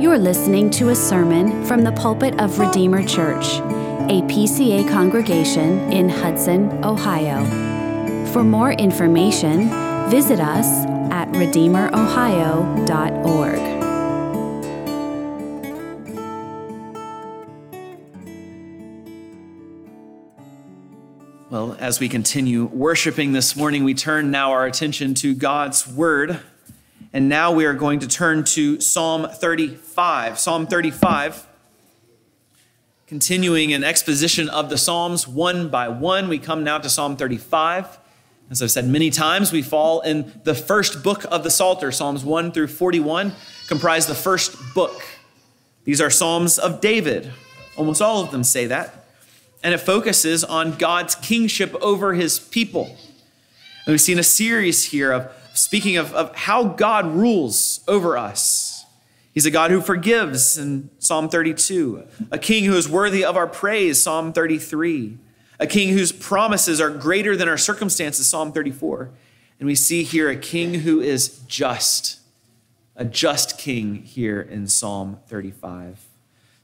You're listening to a sermon from the pulpit of Redeemer Church, a PCA congregation in Hudson, Ohio. For more information, visit us at redeemerohio.org. Well, as we continue worshiping this morning, we turn now our attention to God's Word. And now we are going to turn to Psalm 35. Psalm 35, continuing an exposition of the Psalms one by one. We come now to Psalm 35. As I've said many times, we fall in the first book of the Psalter. Psalms 1 through 41 comprise the first book. These are Psalms of David. Almost all of them say that and it focuses on God's kingship over his people. And we've seen a series here of speaking of, of how God rules over us. He's a God who forgives in Psalm 32, a king who is worthy of our praise, Psalm 33, a king whose promises are greater than our circumstances, Psalm 34. And we see here a king who is just, a just king here in Psalm 35.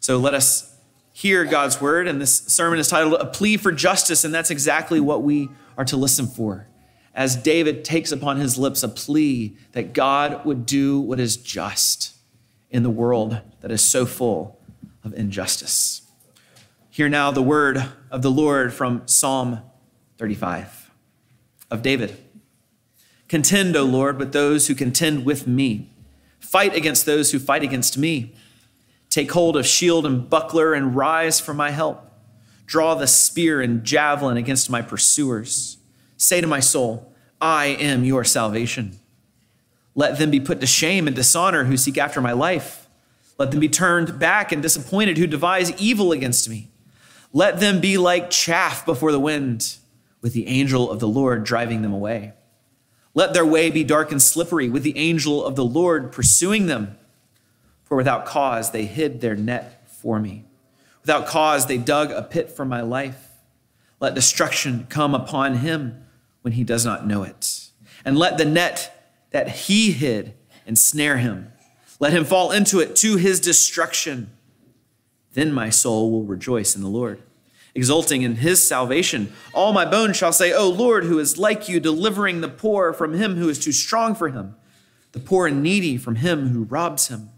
So let us hear God's word. And this sermon is titled A Plea for Justice. And that's exactly what we are to listen for. As David takes upon his lips a plea that God would do what is just in the world that is so full of injustice. Hear now the word of the Lord from Psalm 35 of David. Contend, O Lord, with those who contend with me. Fight against those who fight against me. Take hold of shield and buckler and rise for my help. Draw the spear and javelin against my pursuers. Say to my soul, I am your salvation. Let them be put to shame and dishonor who seek after my life. Let them be turned back and disappointed who devise evil against me. Let them be like chaff before the wind, with the angel of the Lord driving them away. Let their way be dark and slippery, with the angel of the Lord pursuing them. For without cause they hid their net for me. Without cause they dug a pit for my life. Let destruction come upon him when he does not know it. And let the net that he hid ensnare him. Let him fall into it to his destruction. Then my soul will rejoice in the Lord, exulting in his salvation. All my bones shall say, O Lord, who is like you, delivering the poor from him who is too strong for him, the poor and needy from him who robs him.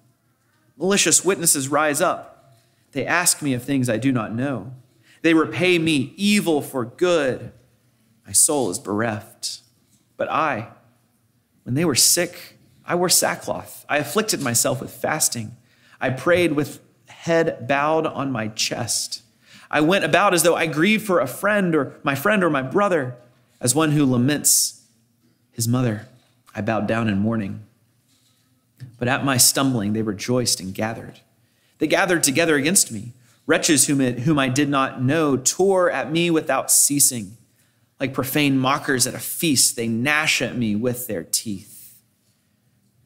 Malicious witnesses rise up. They ask me of things I do not know. They repay me evil for good. My soul is bereft. But I, when they were sick, I wore sackcloth. I afflicted myself with fasting. I prayed with head bowed on my chest. I went about as though I grieved for a friend or my friend or my brother, as one who laments his mother. I bowed down in mourning. But at my stumbling, they rejoiced and gathered. They gathered together against me. Wretches whom, it, whom I did not know tore at me without ceasing. Like profane mockers at a feast, they gnash at me with their teeth.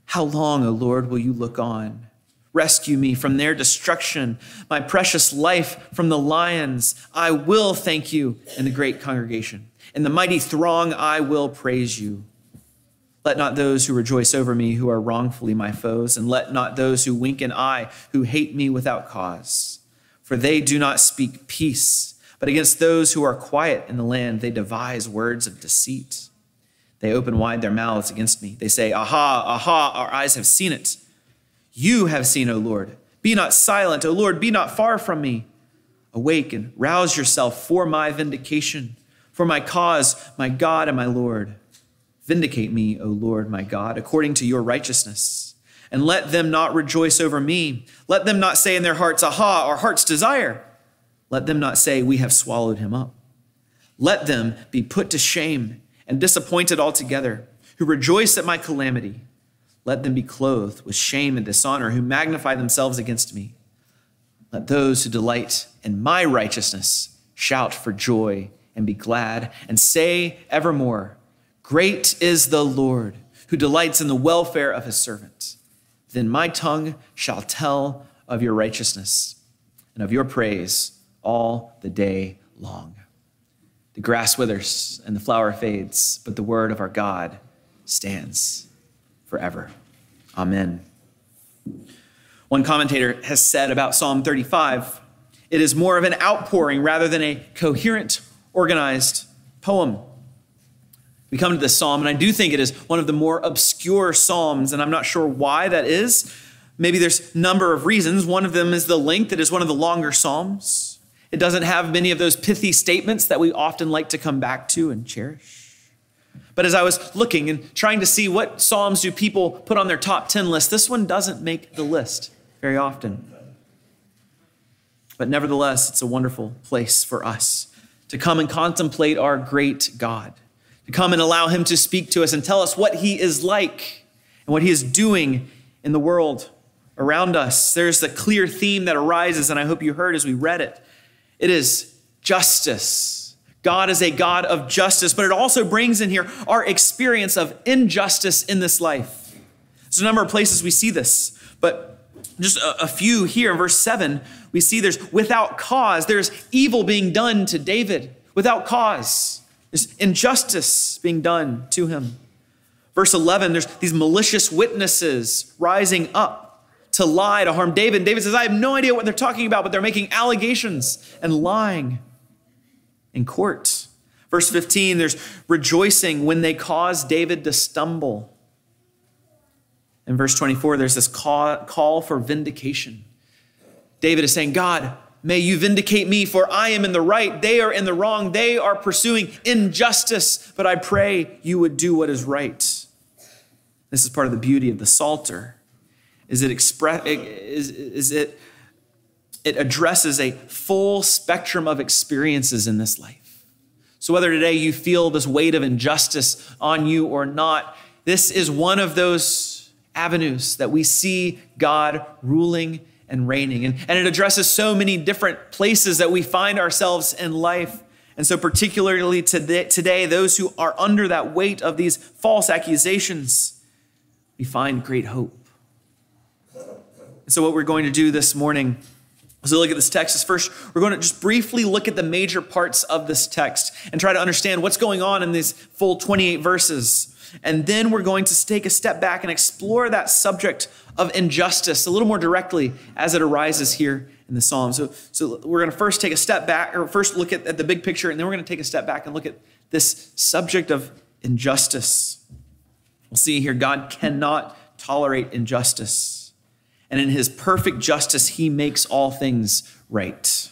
How long, O Lord, will you look on? Rescue me from their destruction, my precious life from the lions. I will thank you in the great congregation. In the mighty throng, I will praise you. Let not those who rejoice over me who are wrongfully my foes, and let not those who wink an eye who hate me without cause. For they do not speak peace, but against those who are quiet in the land they devise words of deceit. They open wide their mouths against me. They say, Aha, aha, our eyes have seen it. You have seen, O Lord. Be not silent, O Lord, be not far from me. Awake and rouse yourself for my vindication, for my cause, my God and my Lord. Vindicate me, O Lord my God, according to your righteousness. And let them not rejoice over me. Let them not say in their hearts, Aha, our heart's desire. Let them not say, We have swallowed him up. Let them be put to shame and disappointed altogether, who rejoice at my calamity. Let them be clothed with shame and dishonor, who magnify themselves against me. Let those who delight in my righteousness shout for joy and be glad, and say evermore, Great is the Lord who delights in the welfare of his servant. Then my tongue shall tell of your righteousness and of your praise all the day long. The grass withers and the flower fades, but the word of our God stands forever. Amen. One commentator has said about Psalm 35 it is more of an outpouring rather than a coherent, organized poem. We come to this psalm, and I do think it is one of the more obscure psalms, and I'm not sure why that is. Maybe there's a number of reasons. One of them is the length. It is one of the longer psalms. It doesn't have many of those pithy statements that we often like to come back to and cherish. But as I was looking and trying to see what psalms do people put on their top 10 list, this one doesn't make the list very often. But nevertheless, it's a wonderful place for us to come and contemplate our great God to come and allow Him to speak to us and tell us what He is like and what He is doing in the world around us. There's the clear theme that arises, and I hope you heard as we read it. It is justice. God is a God of justice, but it also brings in here our experience of injustice in this life. There's a number of places we see this, but just a, a few here in verse 7, we see there's without cause, there's evil being done to David without cause. There's injustice being done to him. Verse 11, there's these malicious witnesses rising up to lie, to harm David. David says, I have no idea what they're talking about, but they're making allegations and lying in court. Verse 15, there's rejoicing when they cause David to stumble. In verse 24, there's this call, call for vindication. David is saying, God, May you vindicate me, for I am in the right. They are in the wrong. They are pursuing injustice, but I pray you would do what is right. This is part of the beauty of the Psalter. Is it express is, is it it addresses a full spectrum of experiences in this life. So whether today you feel this weight of injustice on you or not, this is one of those avenues that we see God ruling and reigning. And, and it addresses so many different places that we find ourselves in life. And so, particularly today, today, those who are under that weight of these false accusations, we find great hope. And so, what we're going to do this morning as we look at this text is first, we're going to just briefly look at the major parts of this text and try to understand what's going on in these full 28 verses. And then we're going to take a step back and explore that subject of injustice a little more directly as it arises here in the psalm. So, so we're going to first take a step back, or first look at, at the big picture, and then we're going to take a step back and look at this subject of injustice. We'll see here God cannot tolerate injustice. And in his perfect justice, he makes all things right.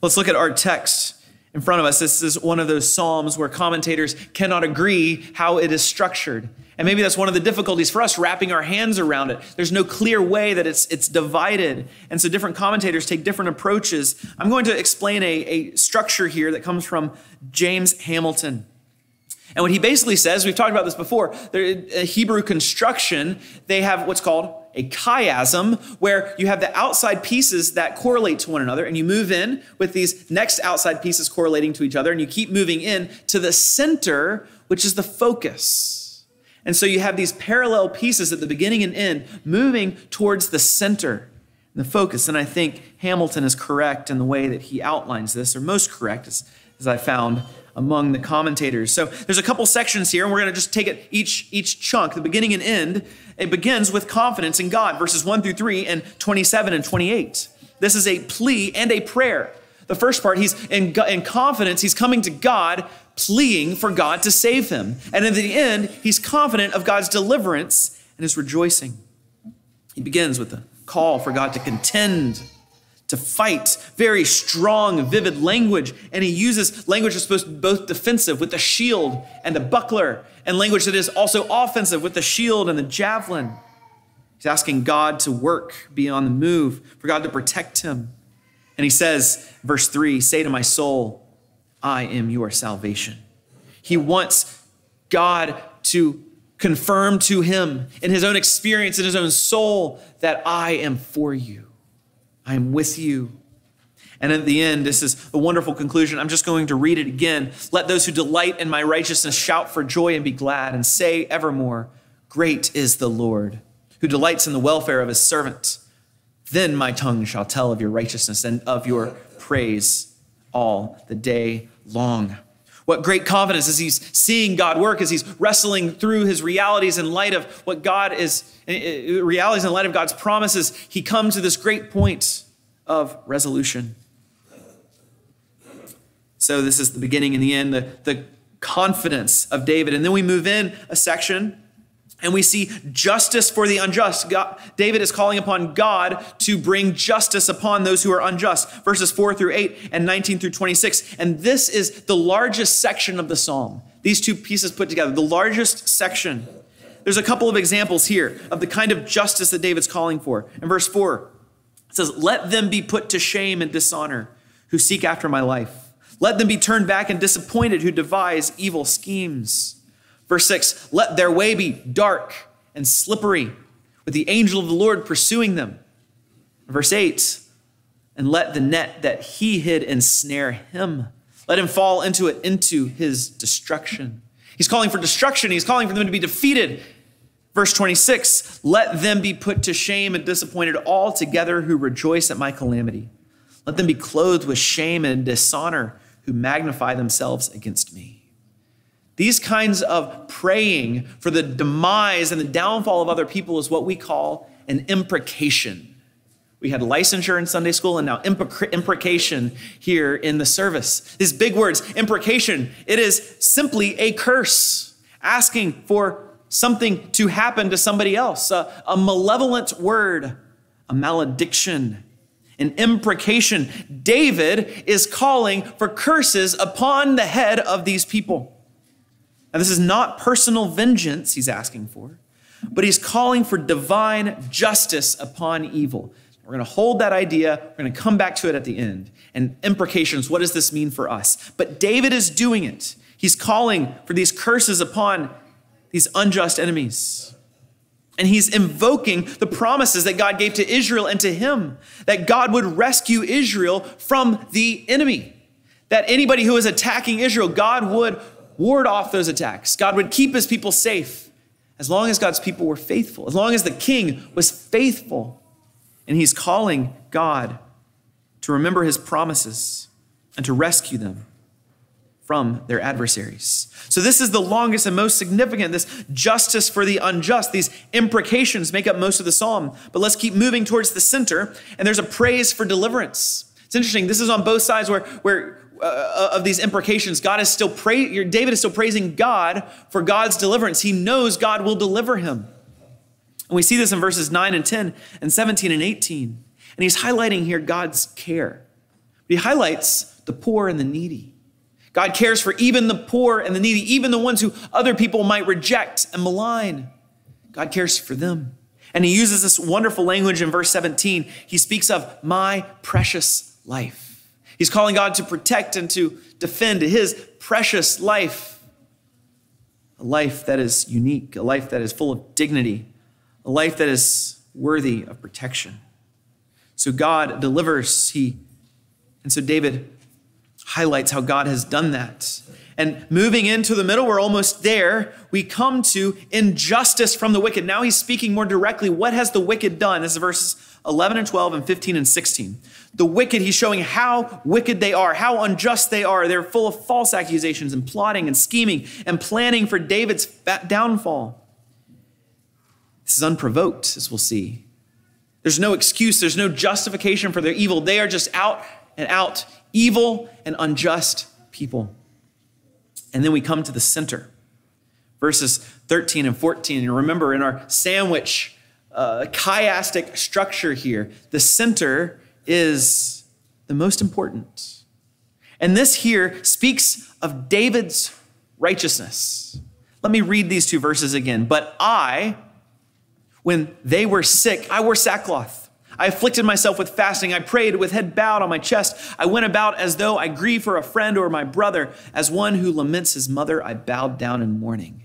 Let's look at our text in front of us. This is one of those Psalms where commentators cannot agree how it is structured. And maybe that's one of the difficulties for us wrapping our hands around it. There's no clear way that it's, it's divided. And so different commentators take different approaches. I'm going to explain a, a structure here that comes from James Hamilton. And what he basically says, we've talked about this before, a Hebrew construction, they have what's called a chiasm, where you have the outside pieces that correlate to one another, and you move in with these next outside pieces correlating to each other, and you keep moving in to the center, which is the focus. And so you have these parallel pieces at the beginning and end moving towards the center, the focus. And I think Hamilton is correct in the way that he outlines this, or most correct, as, as I found among the commentators. So there's a couple sections here, and we're going to just take it each each chunk, the beginning and end. It begins with confidence in God, verses 1 through 3 and 27 and 28. This is a plea and a prayer. The first part, he's in, in confidence, he's coming to God, pleading for God to save him. And in the end, he's confident of God's deliverance and is rejoicing. He begins with a call for God to contend to fight, very strong, vivid language. And he uses language that's supposed both defensive with the shield and the buckler, and language that is also offensive with the shield and the javelin. He's asking God to work, be on the move, for God to protect him. And he says, verse 3 Say to my soul, I am your salvation. He wants God to confirm to him in his own experience, in his own soul, that I am for you. I am with you. And at the end, this is a wonderful conclusion. I'm just going to read it again. Let those who delight in my righteousness shout for joy and be glad, and say evermore, Great is the Lord, who delights in the welfare of his servant. Then my tongue shall tell of your righteousness and of your praise all the day long. What great confidence as he's seeing God work, as he's wrestling through his realities in light of what God is, eh, eh, realities in light of God's promises, he comes to this great point of resolution. So, this is the beginning and the end, the, the confidence of David. And then we move in a section and we see justice for the unjust. God, David is calling upon God to bring justice upon those who are unjust. Verses 4 through 8 and 19 through 26. And this is the largest section of the psalm. These two pieces put together, the largest section. There's a couple of examples here of the kind of justice that David's calling for. In verse 4, it says, Let them be put to shame and dishonor who seek after my life. Let them be turned back and disappointed who devise evil schemes. Verse 6 Let their way be dark and slippery, with the angel of the Lord pursuing them. Verse 8 And let the net that he hid ensnare him. Let him fall into it, into his destruction. He's calling for destruction. He's calling for them to be defeated. Verse 26 Let them be put to shame and disappointed altogether who rejoice at my calamity. Let them be clothed with shame and dishonor who magnify themselves against me. These kinds of praying for the demise and the downfall of other people is what we call an imprecation. We had licensure in Sunday school and now imprecation here in the service. These big words, imprecation, it is simply a curse, asking for something to happen to somebody else, a, a malevolent word, a malediction, an imprecation. David is calling for curses upon the head of these people. Now, this is not personal vengeance he's asking for, but he's calling for divine justice upon evil. We're going to hold that idea. We're going to come back to it at the end. And imprecations, what does this mean for us? But David is doing it. He's calling for these curses upon these unjust enemies. And he's invoking the promises that God gave to Israel and to him that God would rescue Israel from the enemy. That anybody who is attacking Israel, God would ward off those attacks. God would keep his people safe as long as God's people were faithful, as long as the king was faithful. And he's calling God to remember his promises and to rescue them from their adversaries. So, this is the longest and most significant. This justice for the unjust, these imprecations make up most of the psalm. But let's keep moving towards the center, and there's a praise for deliverance. It's interesting. This is on both sides where, where uh, of these imprecations, God is still pra- David is still praising God for God's deliverance. He knows God will deliver him. And we see this in verses 9 and 10 and 17 and 18. And he's highlighting here God's care. He highlights the poor and the needy. God cares for even the poor and the needy, even the ones who other people might reject and malign. God cares for them. And he uses this wonderful language in verse 17. He speaks of my precious life. He's calling God to protect and to defend his precious life. A life that is unique, a life that is full of dignity, a life that is worthy of protection. So God delivers, he and so David highlights how God has done that. And moving into the middle, we're almost there. We come to injustice from the wicked. Now he's speaking more directly. What has the wicked done? This is verses 11 and 12 and 15 and 16. The wicked, he's showing how wicked they are, how unjust they are. They're full of false accusations and plotting and scheming and planning for David's downfall. This is unprovoked, as we'll see. There's no excuse, there's no justification for their evil. They are just out and out evil and unjust people. And then we come to the center, verses 13 and 14. And remember, in our sandwich uh, chiastic structure here, the center is the most important. And this here speaks of David's righteousness. Let me read these two verses again. But I, when they were sick, I wore sackcloth I afflicted myself with fasting. I prayed with head bowed on my chest. I went about as though I grieved for a friend or my brother. As one who laments his mother, I bowed down in mourning.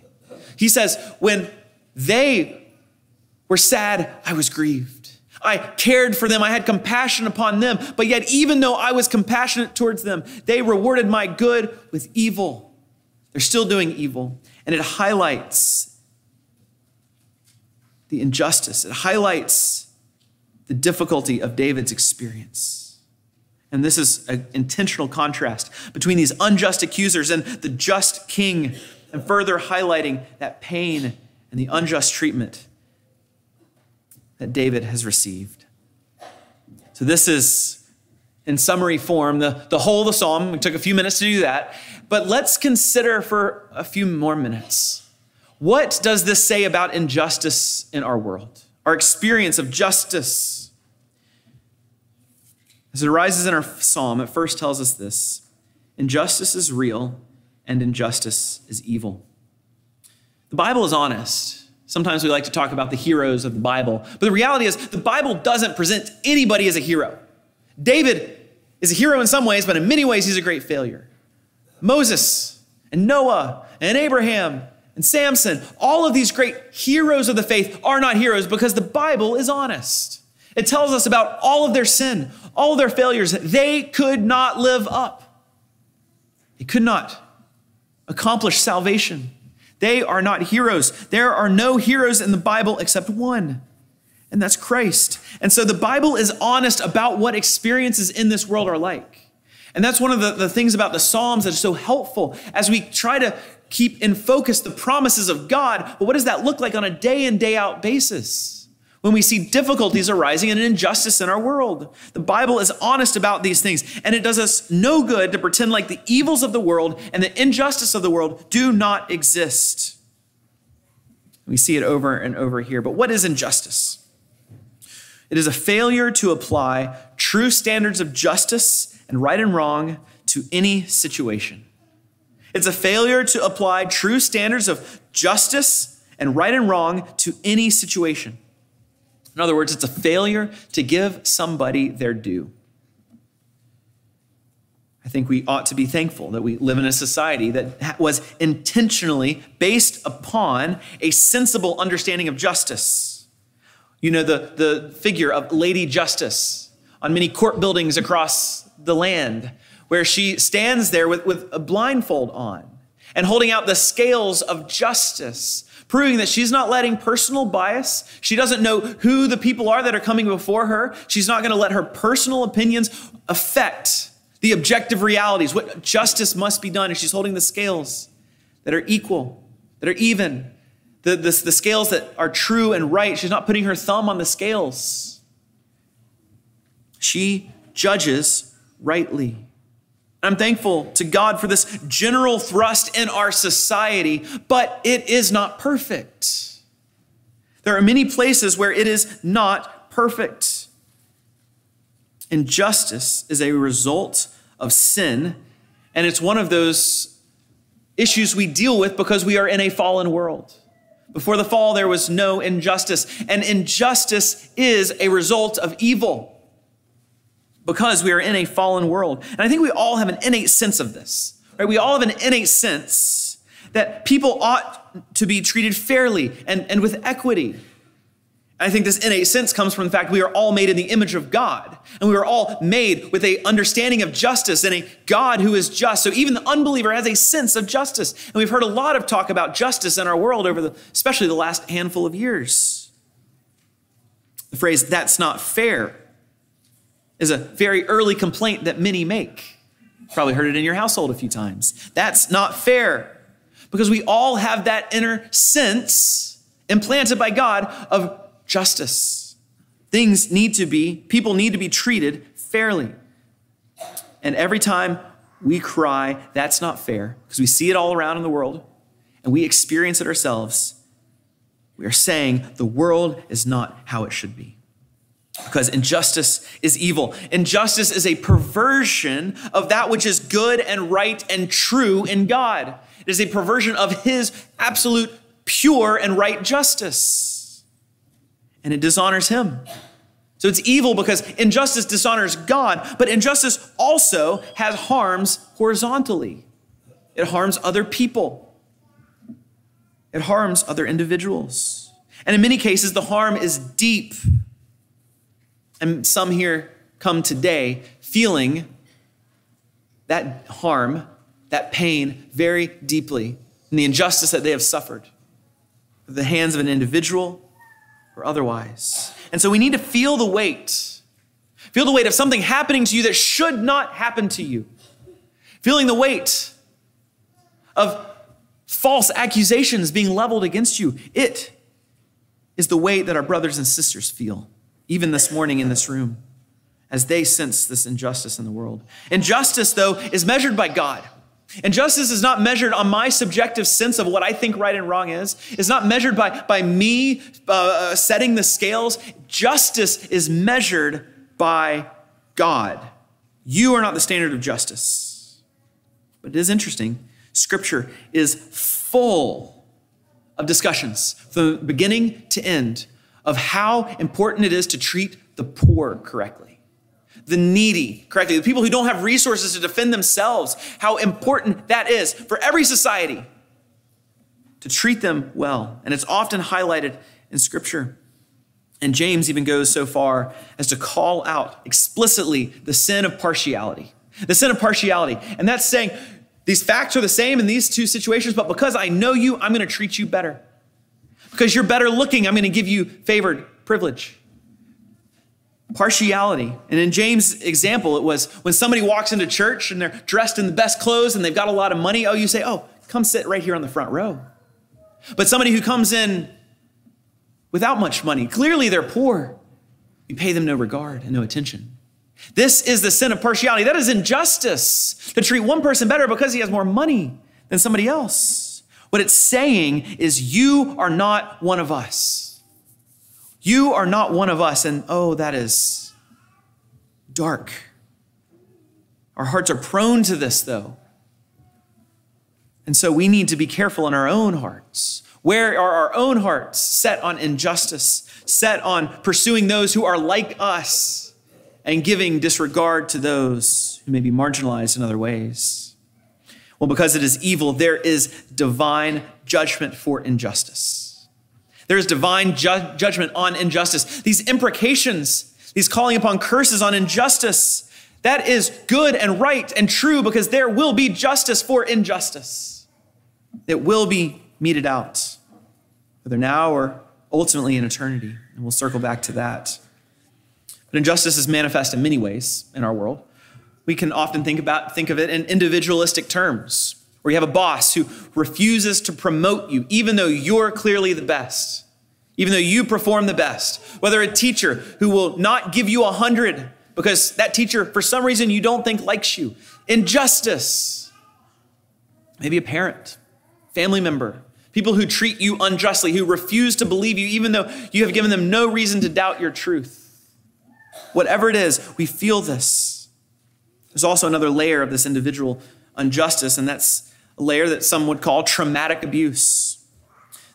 He says, When they were sad, I was grieved. I cared for them. I had compassion upon them. But yet, even though I was compassionate towards them, they rewarded my good with evil. They're still doing evil. And it highlights the injustice, it highlights the difficulty of David's experience. And this is an intentional contrast between these unjust accusers and the just king, and further highlighting that pain and the unjust treatment that David has received. So, this is, in summary form, the, the whole of the psalm. We took a few minutes to do that. But let's consider for a few more minutes what does this say about injustice in our world, our experience of justice? As it arises in our psalm, it first tells us this injustice is real and injustice is evil. The Bible is honest. Sometimes we like to talk about the heroes of the Bible, but the reality is the Bible doesn't present anybody as a hero. David is a hero in some ways, but in many ways he's a great failure. Moses and Noah and Abraham and Samson, all of these great heroes of the faith are not heroes because the Bible is honest. It tells us about all of their sin, all their failures. They could not live up, they could not accomplish salvation. They are not heroes. There are no heroes in the Bible except one, and that's Christ. And so the Bible is honest about what experiences in this world are like. And that's one of the, the things about the Psalms that is so helpful as we try to keep in focus the promises of God. But what does that look like on a day in, day out basis? When we see difficulties arising and injustice in our world, the Bible is honest about these things, and it does us no good to pretend like the evils of the world and the injustice of the world do not exist. We see it over and over here. But what is injustice? It is a failure to apply true standards of justice and right and wrong to any situation. It's a failure to apply true standards of justice and right and wrong to any situation. In other words, it's a failure to give somebody their due. I think we ought to be thankful that we live in a society that was intentionally based upon a sensible understanding of justice. You know, the, the figure of Lady Justice on many court buildings across the land, where she stands there with, with a blindfold on and holding out the scales of justice proving that she's not letting personal bias. She doesn't know who the people are that are coming before her. She's not going to let her personal opinions affect the objective realities, what justice must be done. And she's holding the scales that are equal, that are even, the, the, the scales that are true and right. She's not putting her thumb on the scales. She judges rightly. I'm thankful to God for this general thrust in our society, but it is not perfect. There are many places where it is not perfect. Injustice is a result of sin, and it's one of those issues we deal with because we are in a fallen world. Before the fall, there was no injustice, and injustice is a result of evil because we are in a fallen world. And I think we all have an innate sense of this. Right? We all have an innate sense that people ought to be treated fairly and, and with equity. I think this innate sense comes from the fact we are all made in the image of God, and we are all made with a understanding of justice and a God who is just. So even the unbeliever has a sense of justice, and we've heard a lot of talk about justice in our world over the, especially the last handful of years. The phrase "that's not fair" is a very early complaint that many make. Probably heard it in your household a few times. That's not fair because we all have that inner sense implanted by God of justice. Things need to be, people need to be treated fairly. And every time we cry, that's not fair, because we see it all around in the world and we experience it ourselves, we are saying the world is not how it should be because injustice is evil. Injustice is a perversion of that which is good and right and true in God. It is a perversion of His absolute pure and right justice. And it dishonors Him. So it's evil because injustice dishonors God, but injustice also has harms horizontally. It harms other people, it harms other individuals. And in many cases, the harm is deep and some here come today feeling that harm, that pain very deeply, and the injustice that they have suffered at the hands of an individual or otherwise. And so we need to feel the weight. Feel the weight of something happening to you that should not happen to you. Feeling the weight of false accusations being leveled against you. It is the weight that our brothers and sisters feel, even this morning in this room, as they sense this injustice in the world. Injustice, though, is measured by God. And justice is not measured on my subjective sense of what I think right and wrong is. It's not measured by, by me uh, setting the scales. Justice is measured by God. You are not the standard of justice. But it is interesting. Scripture is full of discussions from beginning to end of how important it is to treat the poor correctly the needy correctly, the people who don't have resources to defend themselves, how important that is for every society to treat them well. And it's often highlighted in Scripture. And James even goes so far as to call out explicitly the sin of partiality. The sin of partiality. And that's saying these facts are the same in these two situations, but because I know you, I'm going to treat you better. Because you're better looking, I'm going to give you favored privilege partiality. And in James' example, it was when somebody walks into church and they're dressed in the best clothes and they've got a lot of money, oh, you say, oh, come sit right here on the front row. But somebody who comes in without much money, clearly they're poor, you pay them no regard and no attention. This is the sin of partiality. That is injustice to treat one person better because he has more money than somebody else. What it's saying is, you are not one of us. You are not one of us. And oh, that is dark. Our hearts are prone to this, though. And so we need to be careful in our own hearts. Where are our own hearts set on injustice, set on pursuing those who are like us, and giving disregard to those who may be marginalized in other ways? Well, because it is evil, there is divine judgment for injustice. There is divine ju- judgment on injustice. These imprecations, these calling upon curses on injustice, that is good and right and true because there will be justice for injustice. It will be meted out, whether now or ultimately in eternity. And we'll circle back to that. But injustice is manifest in many ways in our world. We can often think about think of it in individualistic terms where you have a boss who refuses to promote you, even though you're clearly the best, even though you perform the best. Whether a teacher who will not give you a hundred because that teacher, for some reason, you don't think likes you. Injustice. Maybe a parent, family member, people who treat you unjustly, who refuse to believe you, even though you have given them no reason to doubt your truth. Whatever it is, we feel this. There's also another layer of this individual injustice, and that's a layer that some would call traumatic abuse.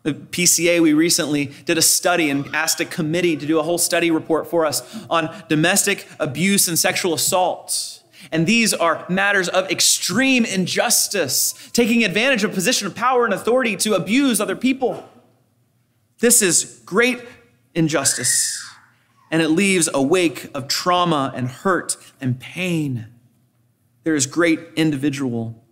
The PCA, we recently did a study and asked a committee to do a whole study report for us on domestic abuse and sexual assault. And these are matters of extreme injustice, taking advantage of position of power and authority to abuse other people. This is great injustice, and it leaves a wake of trauma and hurt and pain. There is great individual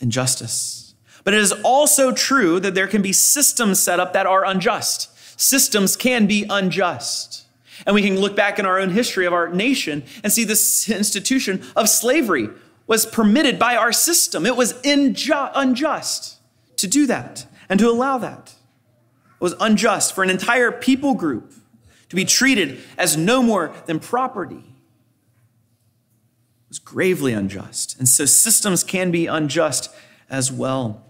injustice. But it is also true that there can be systems set up that are unjust. Systems can be unjust. And we can look back in our own history of our nation and see this institution of slavery was permitted by our system. It was inju- unjust to do that and to allow that. It was unjust for an entire people group to be treated as no more than property was gravely unjust. And so systems can be unjust as well.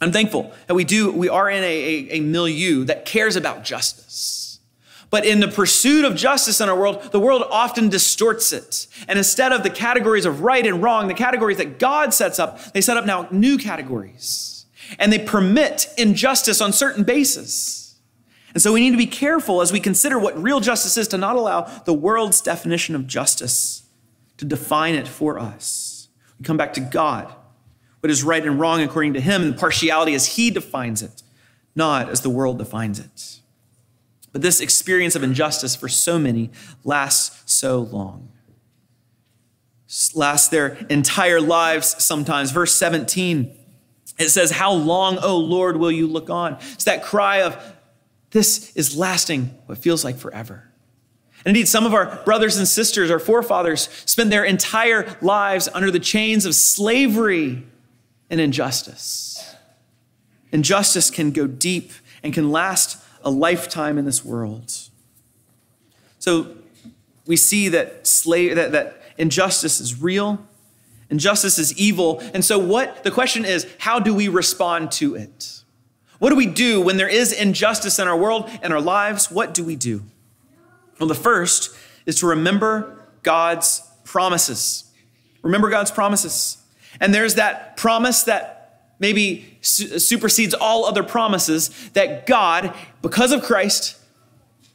I'm thankful that we do, we are in a, a, a milieu that cares about justice. But in the pursuit of justice in our world, the world often distorts it. And instead of the categories of right and wrong, the categories that God sets up, they set up now new categories. And they permit injustice on certain bases. And so we need to be careful as we consider what real justice is to not allow the world's definition of justice to define it for us. We come back to God, what is right and wrong according to Him, and partiality as He defines it, not as the world defines it. But this experience of injustice for so many lasts so long. Lasts their entire lives sometimes. Verse 17, it says, How long, O Lord, will you look on? It's that cry of, This is lasting what feels like forever. And indeed, some of our brothers and sisters, our forefathers, spent their entire lives under the chains of slavery and injustice. Injustice can go deep and can last a lifetime in this world. So we see that, slave, that, that injustice is real, injustice is evil. And so, what the question is, how do we respond to it? What do we do when there is injustice in our world and our lives? What do we do? Well, the first is to remember God's promises. Remember God's promises. And there's that promise that maybe supersedes all other promises that God, because of Christ,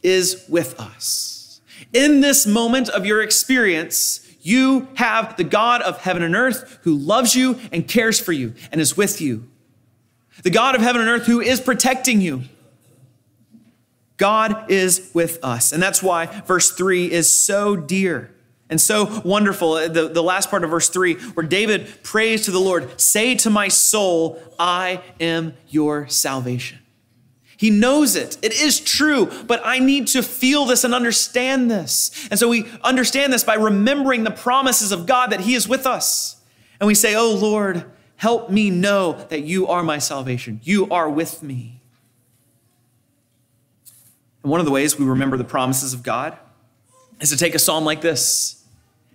is with us. In this moment of your experience, you have the God of heaven and earth who loves you and cares for you and is with you. The God of heaven and earth who is protecting you God is with us. And that's why verse 3 is so dear and so wonderful. Uh, the, the last part of verse 3, where David prays to the Lord Say to my soul, I am your salvation. He knows it. It is true, but I need to feel this and understand this. And so we understand this by remembering the promises of God that He is with us. And we say, Oh Lord, help me know that you are my salvation. You are with me. And one of the ways we remember the promises of God is to take a psalm like this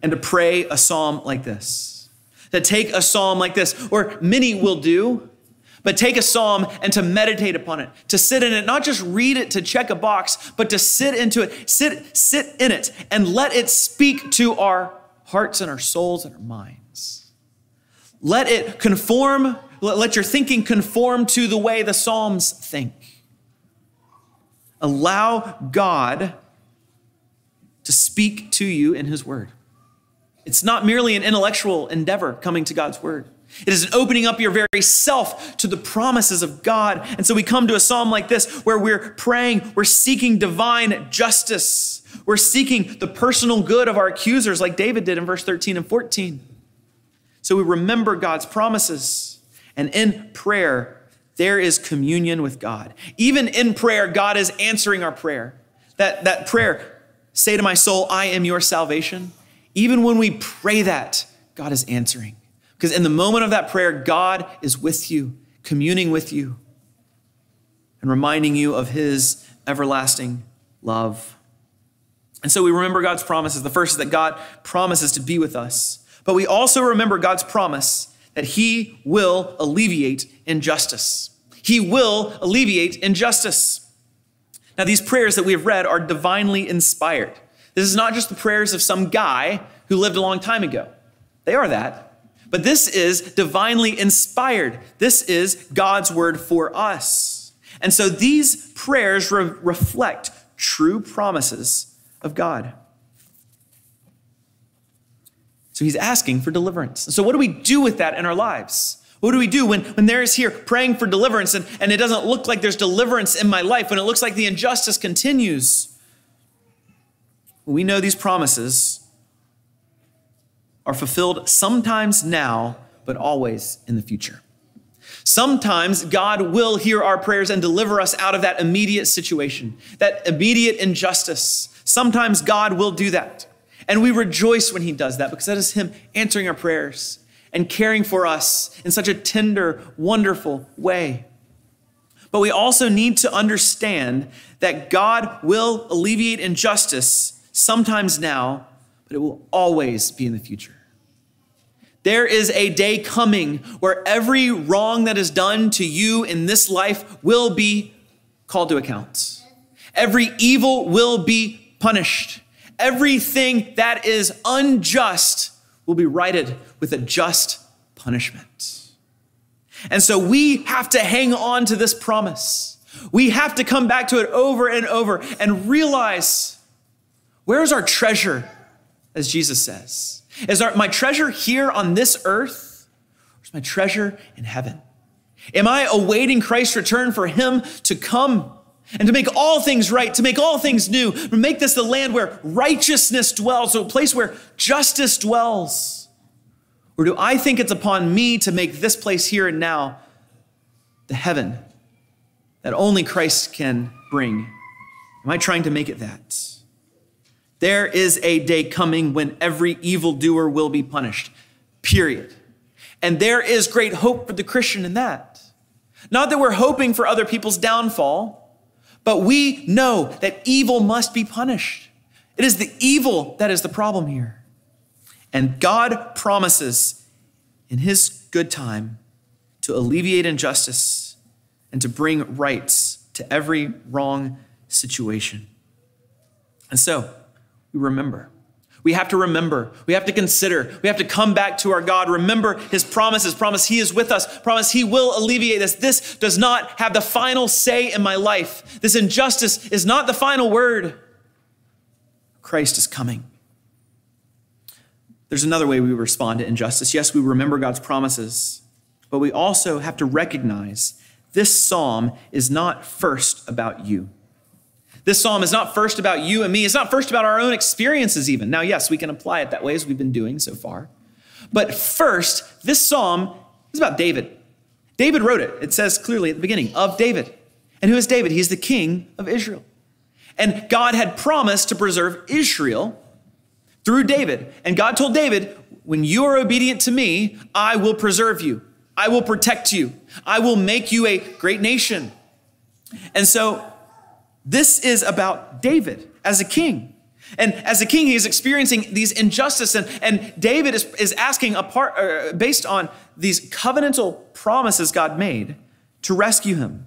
and to pray a psalm like this. To take a psalm like this, or many will do, but take a psalm and to meditate upon it, to sit in it, not just read it to check a box, but to sit into it, sit, sit in it, and let it speak to our hearts and our souls and our minds. Let it conform, let your thinking conform to the way the Psalms think. Allow God to speak to you in His Word. It's not merely an intellectual endeavor coming to God's Word. It is an opening up your very self to the promises of God. And so we come to a psalm like this where we're praying, we're seeking divine justice. We're seeking the personal good of our accusers, like David did in verse 13 and 14. So we remember God's promises. And in prayer, there is communion with God. Even in prayer, God is answering our prayer. That, that prayer, say to my soul, I am your salvation. Even when we pray that, God is answering. Because in the moment of that prayer, God is with you, communing with you, and reminding you of his everlasting love. And so we remember God's promises. The first is that God promises to be with us, but we also remember God's promise that he will alleviate injustice. He will alleviate injustice. Now, these prayers that we have read are divinely inspired. This is not just the prayers of some guy who lived a long time ago. They are that. But this is divinely inspired. This is God's word for us. And so these prayers re- reflect true promises of God. So he's asking for deliverance. So, what do we do with that in our lives? What do we do when, when there is here praying for deliverance and, and it doesn't look like there's deliverance in my life, when it looks like the injustice continues? We know these promises are fulfilled sometimes now, but always in the future. Sometimes God will hear our prayers and deliver us out of that immediate situation, that immediate injustice. Sometimes God will do that. And we rejoice when he does that because that is him answering our prayers and caring for us in such a tender, wonderful way. But we also need to understand that God will alleviate injustice sometimes now, but it will always be in the future. There is a day coming where every wrong that is done to you in this life will be called to account. Every evil will be punished everything that is unjust will be righted with a just punishment. And so we have to hang on to this promise. We have to come back to it over and over and realize where's our treasure, as Jesus says? Is our, my treasure here on this earth, or is my treasure in heaven? Am I awaiting Christ's return for him to come and to make all things right, to make all things new, to make this the land where righteousness dwells, so a place where justice dwells? Or do I think it's upon me to make this place here and now the heaven that only Christ can bring? Am I trying to make it that? There is a day coming when every evildoer will be punished, period. And there is great hope for the Christian in that. Not that we're hoping for other people's downfall, but we know that evil must be punished. It is the evil that is the problem here. And God promises in His good time to alleviate injustice and to bring rights to every wrong situation. And so, we remember. We have to remember. We have to consider. We have to come back to our God. Remember his promises. Promise he is with us. Promise he will alleviate this. This does not have the final say in my life. This injustice is not the final word. Christ is coming. There's another way we respond to injustice. Yes, we remember God's promises, but we also have to recognize this psalm is not first about you. This psalm is not first about you and me. It's not first about our own experiences, even. Now, yes, we can apply it that way as we've been doing so far. But first, this psalm is about David. David wrote it. It says clearly at the beginning of David. And who is David? He's the king of Israel. And God had promised to preserve Israel through David. And God told David, When you are obedient to me, I will preserve you, I will protect you, I will make you a great nation. And so this is about David as a king. And as a king, he is experiencing these injustices, and, and David is, is asking a part, uh, based on these covenantal promises God made to rescue him.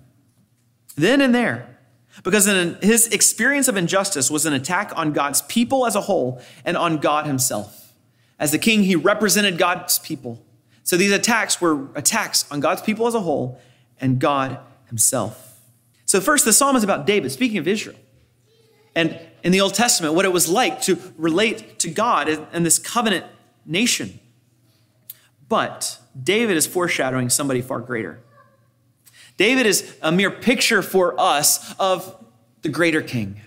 Then and there, because in his experience of injustice was an attack on God's people as a whole and on God himself. As the king, he represented God's people. So these attacks were attacks on God's people as a whole and God himself. So, first, the psalm is about David, speaking of Israel. And in the Old Testament, what it was like to relate to God and this covenant nation. But David is foreshadowing somebody far greater. David is a mere picture for us of the greater king.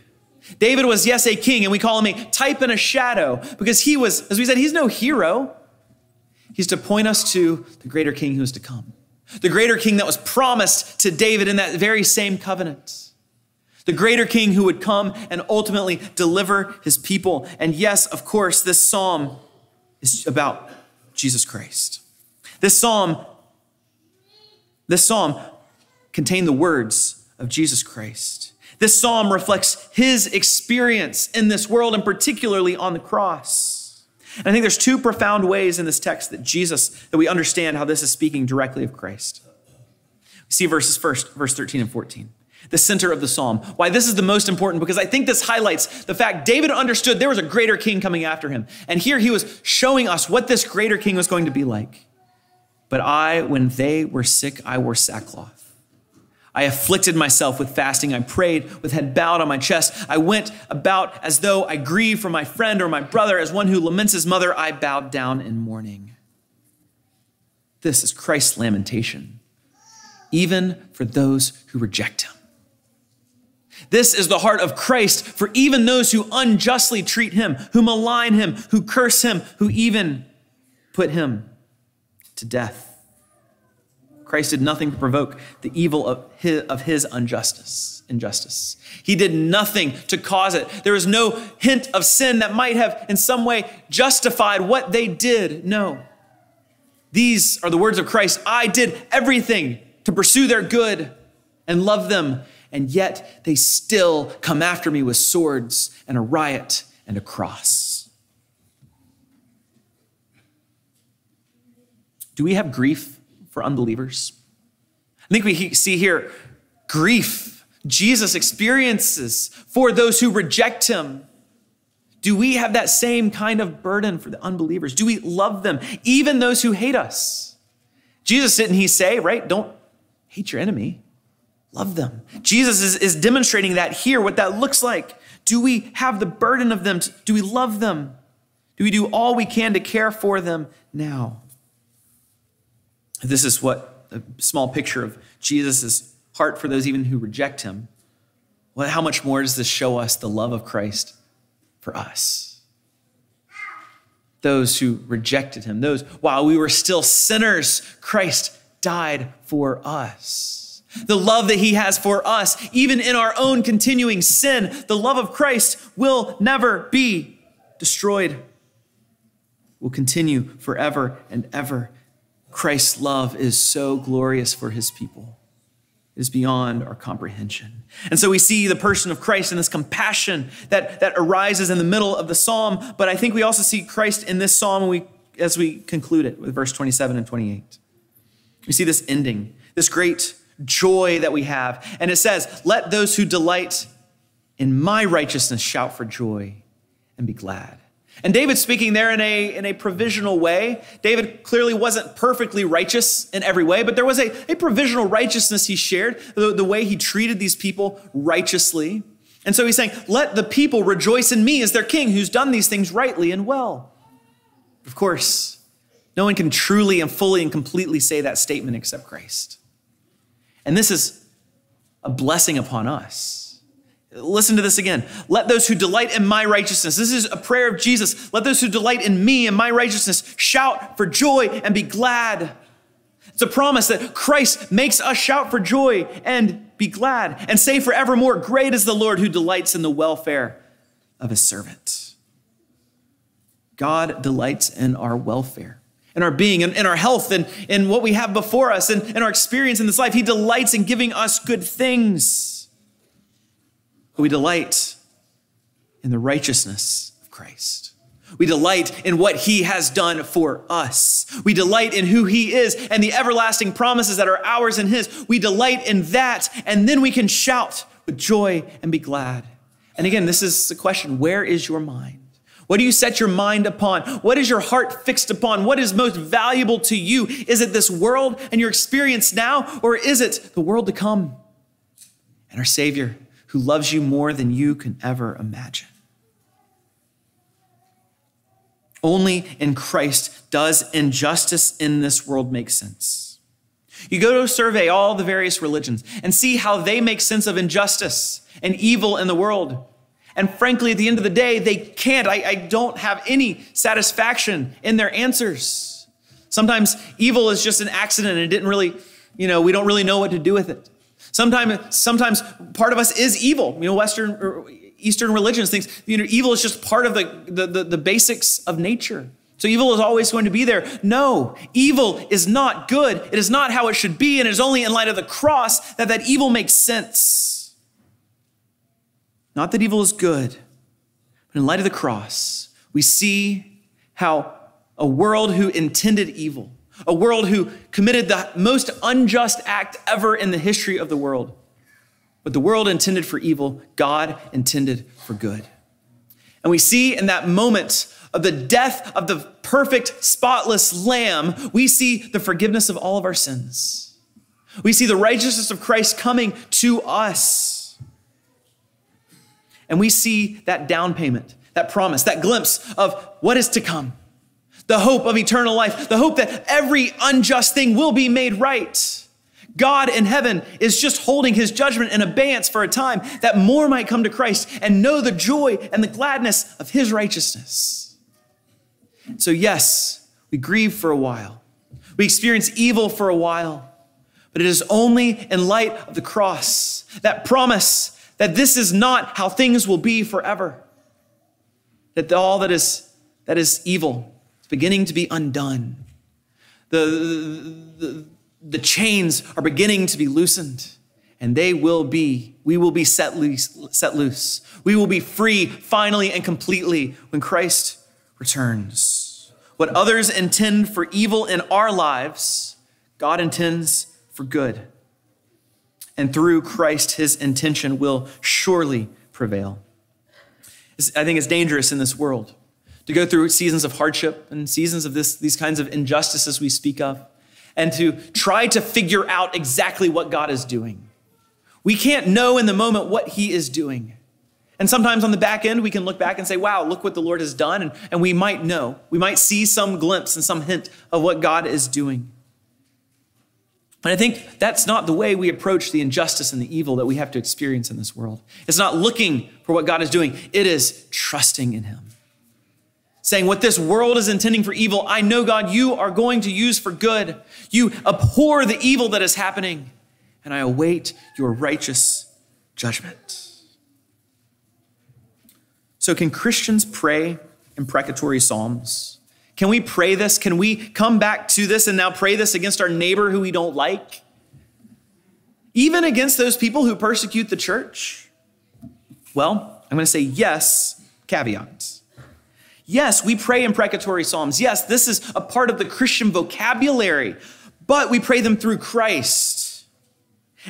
David was, yes, a king, and we call him a type and a shadow because he was, as we said, he's no hero. He's to point us to the greater king who is to come the greater king that was promised to David in that very same covenant. The greater king who would come and ultimately deliver his people. And yes, of course, this psalm is about Jesus Christ. This psalm, this psalm contained the words of Jesus Christ. This psalm reflects his experience in this world and particularly on the cross. And I think there's two profound ways in this text that Jesus, that we understand how this is speaking directly of Christ. See verses first, verse 13 and 14 the center of the psalm. Why this is the most important because I think this highlights the fact David understood there was a greater king coming after him. And here he was showing us what this greater king was going to be like. But I, when they were sick, I wore sackcloth. I afflicted myself with fasting. I prayed with head bowed on my chest. I went about as though I grieved for my friend or my brother. As one who laments his mother, I bowed down in mourning. This is Christ's lamentation, even for those who reject him. This is the heart of Christ for even those who unjustly treat him, who malign him, who curse him, who even put him to death. Christ did nothing to provoke the evil of his, of his injustice, injustice. He did nothing to cause it. There was no hint of sin that might have in some way justified what they did. No. These are the words of Christ. I did everything to pursue their good and love them, and yet they still come after me with swords and a riot and a cross. Do we have grief for unbelievers. I think we see here grief Jesus experiences for those who reject him. Do we have that same kind of burden for the unbelievers? Do we love them, even those who hate us? Jesus didn't he say, right? Don't hate your enemy, love them. Jesus is, is demonstrating that here, what that looks like. Do we have the burden of them? Do we love them? Do we do all we can to care for them now? This is what a small picture of Jesus' heart for those even who reject him. Well, how much more does this show us the love of Christ for us? Those who rejected him, those while we were still sinners, Christ died for us. The love that he has for us, even in our own continuing sin, the love of Christ will never be destroyed. Will continue forever and ever. Christ's love is so glorious for his people. It is beyond our comprehension. And so we see the person of Christ and this compassion that, that arises in the middle of the psalm. But I think we also see Christ in this psalm we, as we conclude it with verse 27 and 28. We see this ending, this great joy that we have. And it says, Let those who delight in my righteousness shout for joy and be glad. And David's speaking there in a, in a provisional way. David clearly wasn't perfectly righteous in every way, but there was a, a provisional righteousness he shared, the, the way he treated these people righteously. And so he's saying, Let the people rejoice in me as their king who's done these things rightly and well. Of course, no one can truly and fully and completely say that statement except Christ. And this is a blessing upon us. Listen to this again. Let those who delight in my righteousness, this is a prayer of Jesus. Let those who delight in me and my righteousness shout for joy and be glad. It's a promise that Christ makes us shout for joy and be glad and say forevermore, Great is the Lord who delights in the welfare of his servant. God delights in our welfare in our being and in our health and in what we have before us and in our experience in this life. He delights in giving us good things. We delight in the righteousness of Christ. We delight in what he has done for us. We delight in who he is and the everlasting promises that are ours and his. We delight in that, and then we can shout with joy and be glad. And again, this is the question where is your mind? What do you set your mind upon? What is your heart fixed upon? What is most valuable to you? Is it this world and your experience now, or is it the world to come and our Savior who loves you more than you can ever imagine? Only in Christ does injustice in this world make sense. You go to survey all the various religions and see how they make sense of injustice and evil in the world. And frankly, at the end of the day, they can't. I, I don't have any satisfaction in their answers. Sometimes evil is just an accident and it didn't really, you know, we don't really know what to do with it. Sometimes, sometimes part of us is evil. You know, Western Eastern religions thinks, you know, evil is just part of the, the, the, the basics of nature. So evil is always going to be there. No, evil is not good. It is not how it should be. And it is only in light of the cross that that evil makes sense. Not that evil is good, but in light of the cross, we see how a world who intended evil, a world who committed the most unjust act ever in the history of the world, but the world intended for evil, God intended for good. And we see in that moment of the death of the perfect, spotless lamb, we see the forgiveness of all of our sins. We see the righteousness of Christ coming to us. And we see that down payment, that promise, that glimpse of what is to come, the hope of eternal life, the hope that every unjust thing will be made right. God in heaven is just holding his judgment in abeyance for a time that more might come to Christ and know the joy and the gladness of his righteousness. So, yes, we grieve for a while, we experience evil for a while, but it is only in light of the cross, that promise that this is not how things will be forever. That all that is, that is evil is beginning to be undone. The, the, the chains are beginning to be loosened, and they will be, we will be set loose, set loose. We will be free finally and completely when Christ returns. What others intend for evil in our lives, God intends for good and through Christ, his intention will surely prevail. I think it's dangerous in this world to go through seasons of hardship and seasons of this, these kinds of injustices we speak of, and to try to figure out exactly what God is doing. We can't know in the moment what he is doing. And sometimes on the back end, we can look back and say, wow, look what the Lord has done. And, and we might know. We might see some glimpse and some hint of what God is doing. And I think that's not the way we approach the injustice and the evil that we have to experience in this world. It's not looking for what God is doing, it is trusting in Him. Saying, What this world is intending for evil, I know, God, you are going to use for good. You abhor the evil that is happening. and I await your righteous judgment. So, can Christians pray imprecatory psalms? Can we pray this? Can we come back to this and now pray this against our neighbor who we don't like? Even against those people who persecute the church? Well, I'm going to say yes, caveat. Yes, we pray imprecatory psalms. Yes, this is a part of the Christian vocabulary, but we pray them through Christ.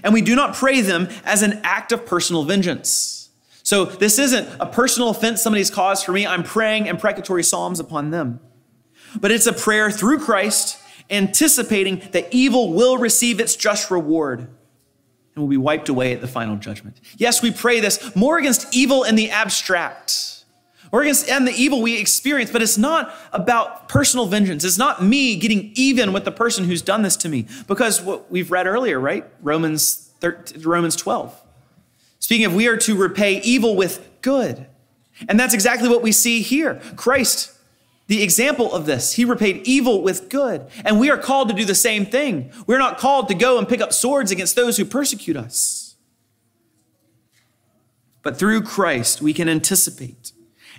And we do not pray them as an act of personal vengeance. So this isn't a personal offense somebody's caused for me. I'm praying imprecatory psalms upon them. But it's a prayer through Christ, anticipating that evil will receive its just reward and will be wiped away at the final judgment. Yes, we pray this more against evil in the abstract or against and the evil we experience, but it's not about personal vengeance. It's not me getting even with the person who's done this to me. Because what we've read earlier, right? Romans 13, Romans 12. Speaking of, we are to repay evil with good. And that's exactly what we see here. Christ, the example of this, he repaid evil with good. And we are called to do the same thing. We're not called to go and pick up swords against those who persecute us. But through Christ, we can anticipate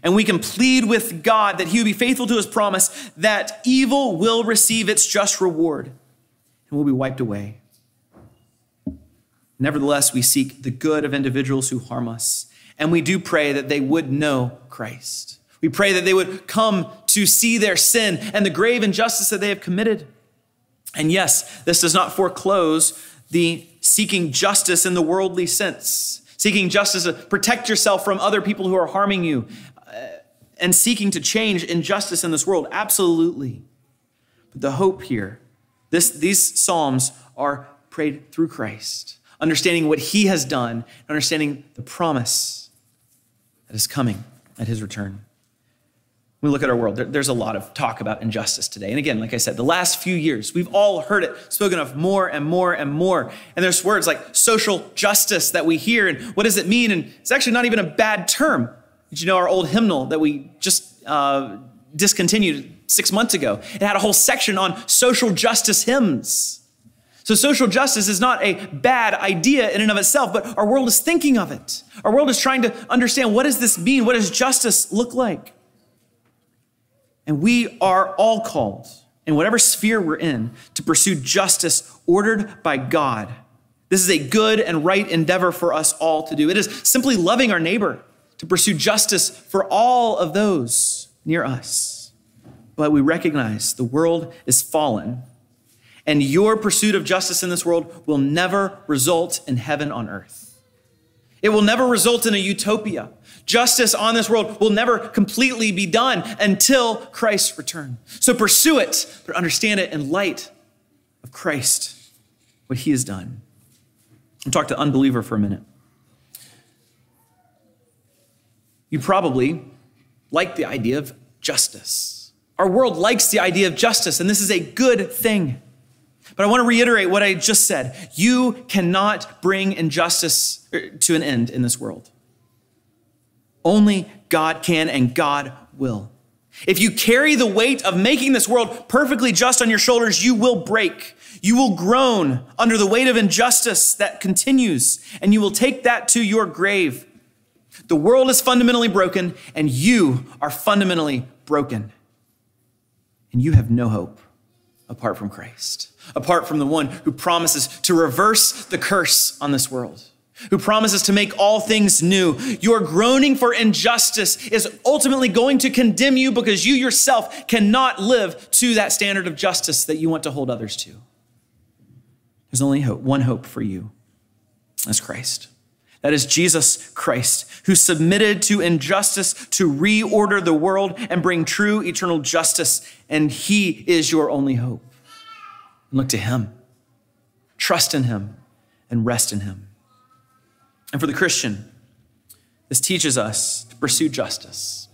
and we can plead with God that He would be faithful to His promise that evil will receive its just reward and will be wiped away. Nevertheless, we seek the good of individuals who harm us, and we do pray that they would know Christ. We pray that they would come to see their sin and the grave injustice that they have committed. And yes, this does not foreclose the seeking justice in the worldly sense, seeking justice to protect yourself from other people who are harming you, and seeking to change injustice in this world? Absolutely. But the hope here, this, these Psalms are prayed through Christ, understanding what he has done, understanding the promise that is coming at his return. We look at our world, there's a lot of talk about injustice today. And again, like I said, the last few years, we've all heard it spoken of more and more and more. And there's words like social justice that we hear. And what does it mean? And it's actually not even a bad term. Did you know our old hymnal that we just uh, discontinued six months ago? It had a whole section on social justice hymns. So, social justice is not a bad idea in and of itself, but our world is thinking of it. Our world is trying to understand what does this mean? What does justice look like? And we are all called, in whatever sphere we're in, to pursue justice ordered by God. This is a good and right endeavor for us all to do. It is simply loving our neighbor to pursue justice for all of those near us. But we recognize the world is fallen, and your pursuit of justice in this world will never result in heaven on earth. It will never result in a utopia. Justice on this world will never completely be done until Christ's return. So pursue it, but understand it in light of Christ, what he has done. I'll talk to unbeliever for a minute. You probably like the idea of justice. Our world likes the idea of justice, and this is a good thing. But I want to reiterate what I just said. You cannot bring injustice er, to an end in this world. Only God can, and God will. If you carry the weight of making this world perfectly just on your shoulders, you will break. You will groan under the weight of injustice that continues, and you will take that to your grave. The world is fundamentally broken, and you are fundamentally broken. And you have no hope apart from Christ, apart from the one who promises to reverse the curse on this world, who promises to make all things new. Your groaning for injustice is ultimately going to condemn you because you yourself cannot live to that standard of justice that you want to hold others to. There's only hope, one hope for you. That's Christ. That is Jesus Christ, who submitted to injustice to reorder the world and bring true eternal justice. And he is your only hope. Look to him, trust in him, and rest in him. And for the Christian, this teaches us to pursue justice,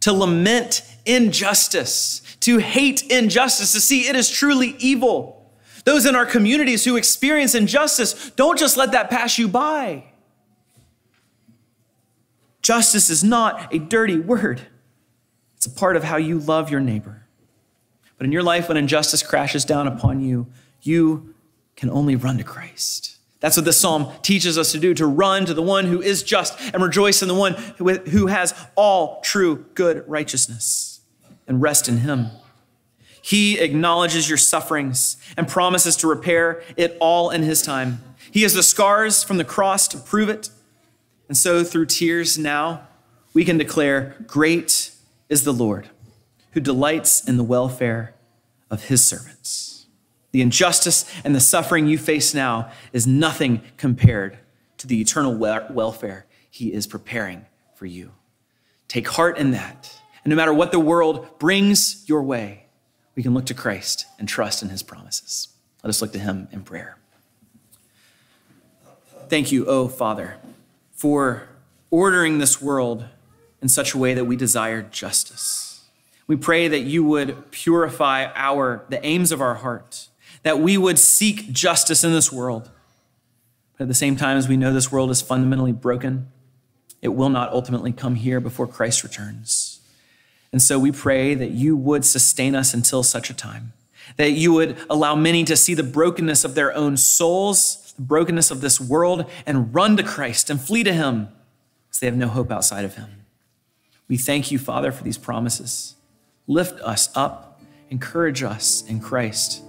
to lament injustice, to hate injustice, to see it is truly evil. Those in our communities who experience injustice, don't just let that pass you by. Justice is not a dirty word, it's a part of how you love your neighbor. But in your life, when injustice crashes down upon you, you can only run to Christ. That's what this psalm teaches us to do to run to the one who is just and rejoice in the one who has all true good righteousness and rest in him. He acknowledges your sufferings and promises to repair it all in his time. He has the scars from the cross to prove it. And so, through tears now, we can declare, Great is the Lord who delights in the welfare of his servants. The injustice and the suffering you face now is nothing compared to the eternal welfare he is preparing for you. Take heart in that. And no matter what the world brings your way, we can look to Christ and trust in his promises. Let us look to him in prayer. Thank you, O oh Father, for ordering this world in such a way that we desire justice. We pray that you would purify our the aims of our heart, that we would seek justice in this world. But at the same time as we know this world is fundamentally broken, it will not ultimately come here before Christ returns. And so we pray that you would sustain us until such a time, that you would allow many to see the brokenness of their own souls, brokenness of this world, and run to Christ and flee to him, because they have no hope outside of him. We thank you, Father, for these promises. Lift us up, encourage us in Christ,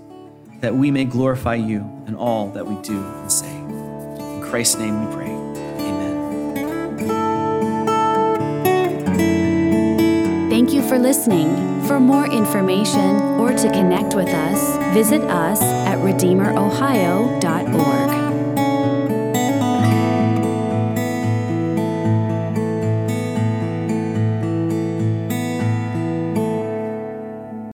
that we may glorify you in all that we do and say. In Christ's name we pray. Amen. Thank you for listening. For more information or to connect with us, visit us at redeemerohio.org.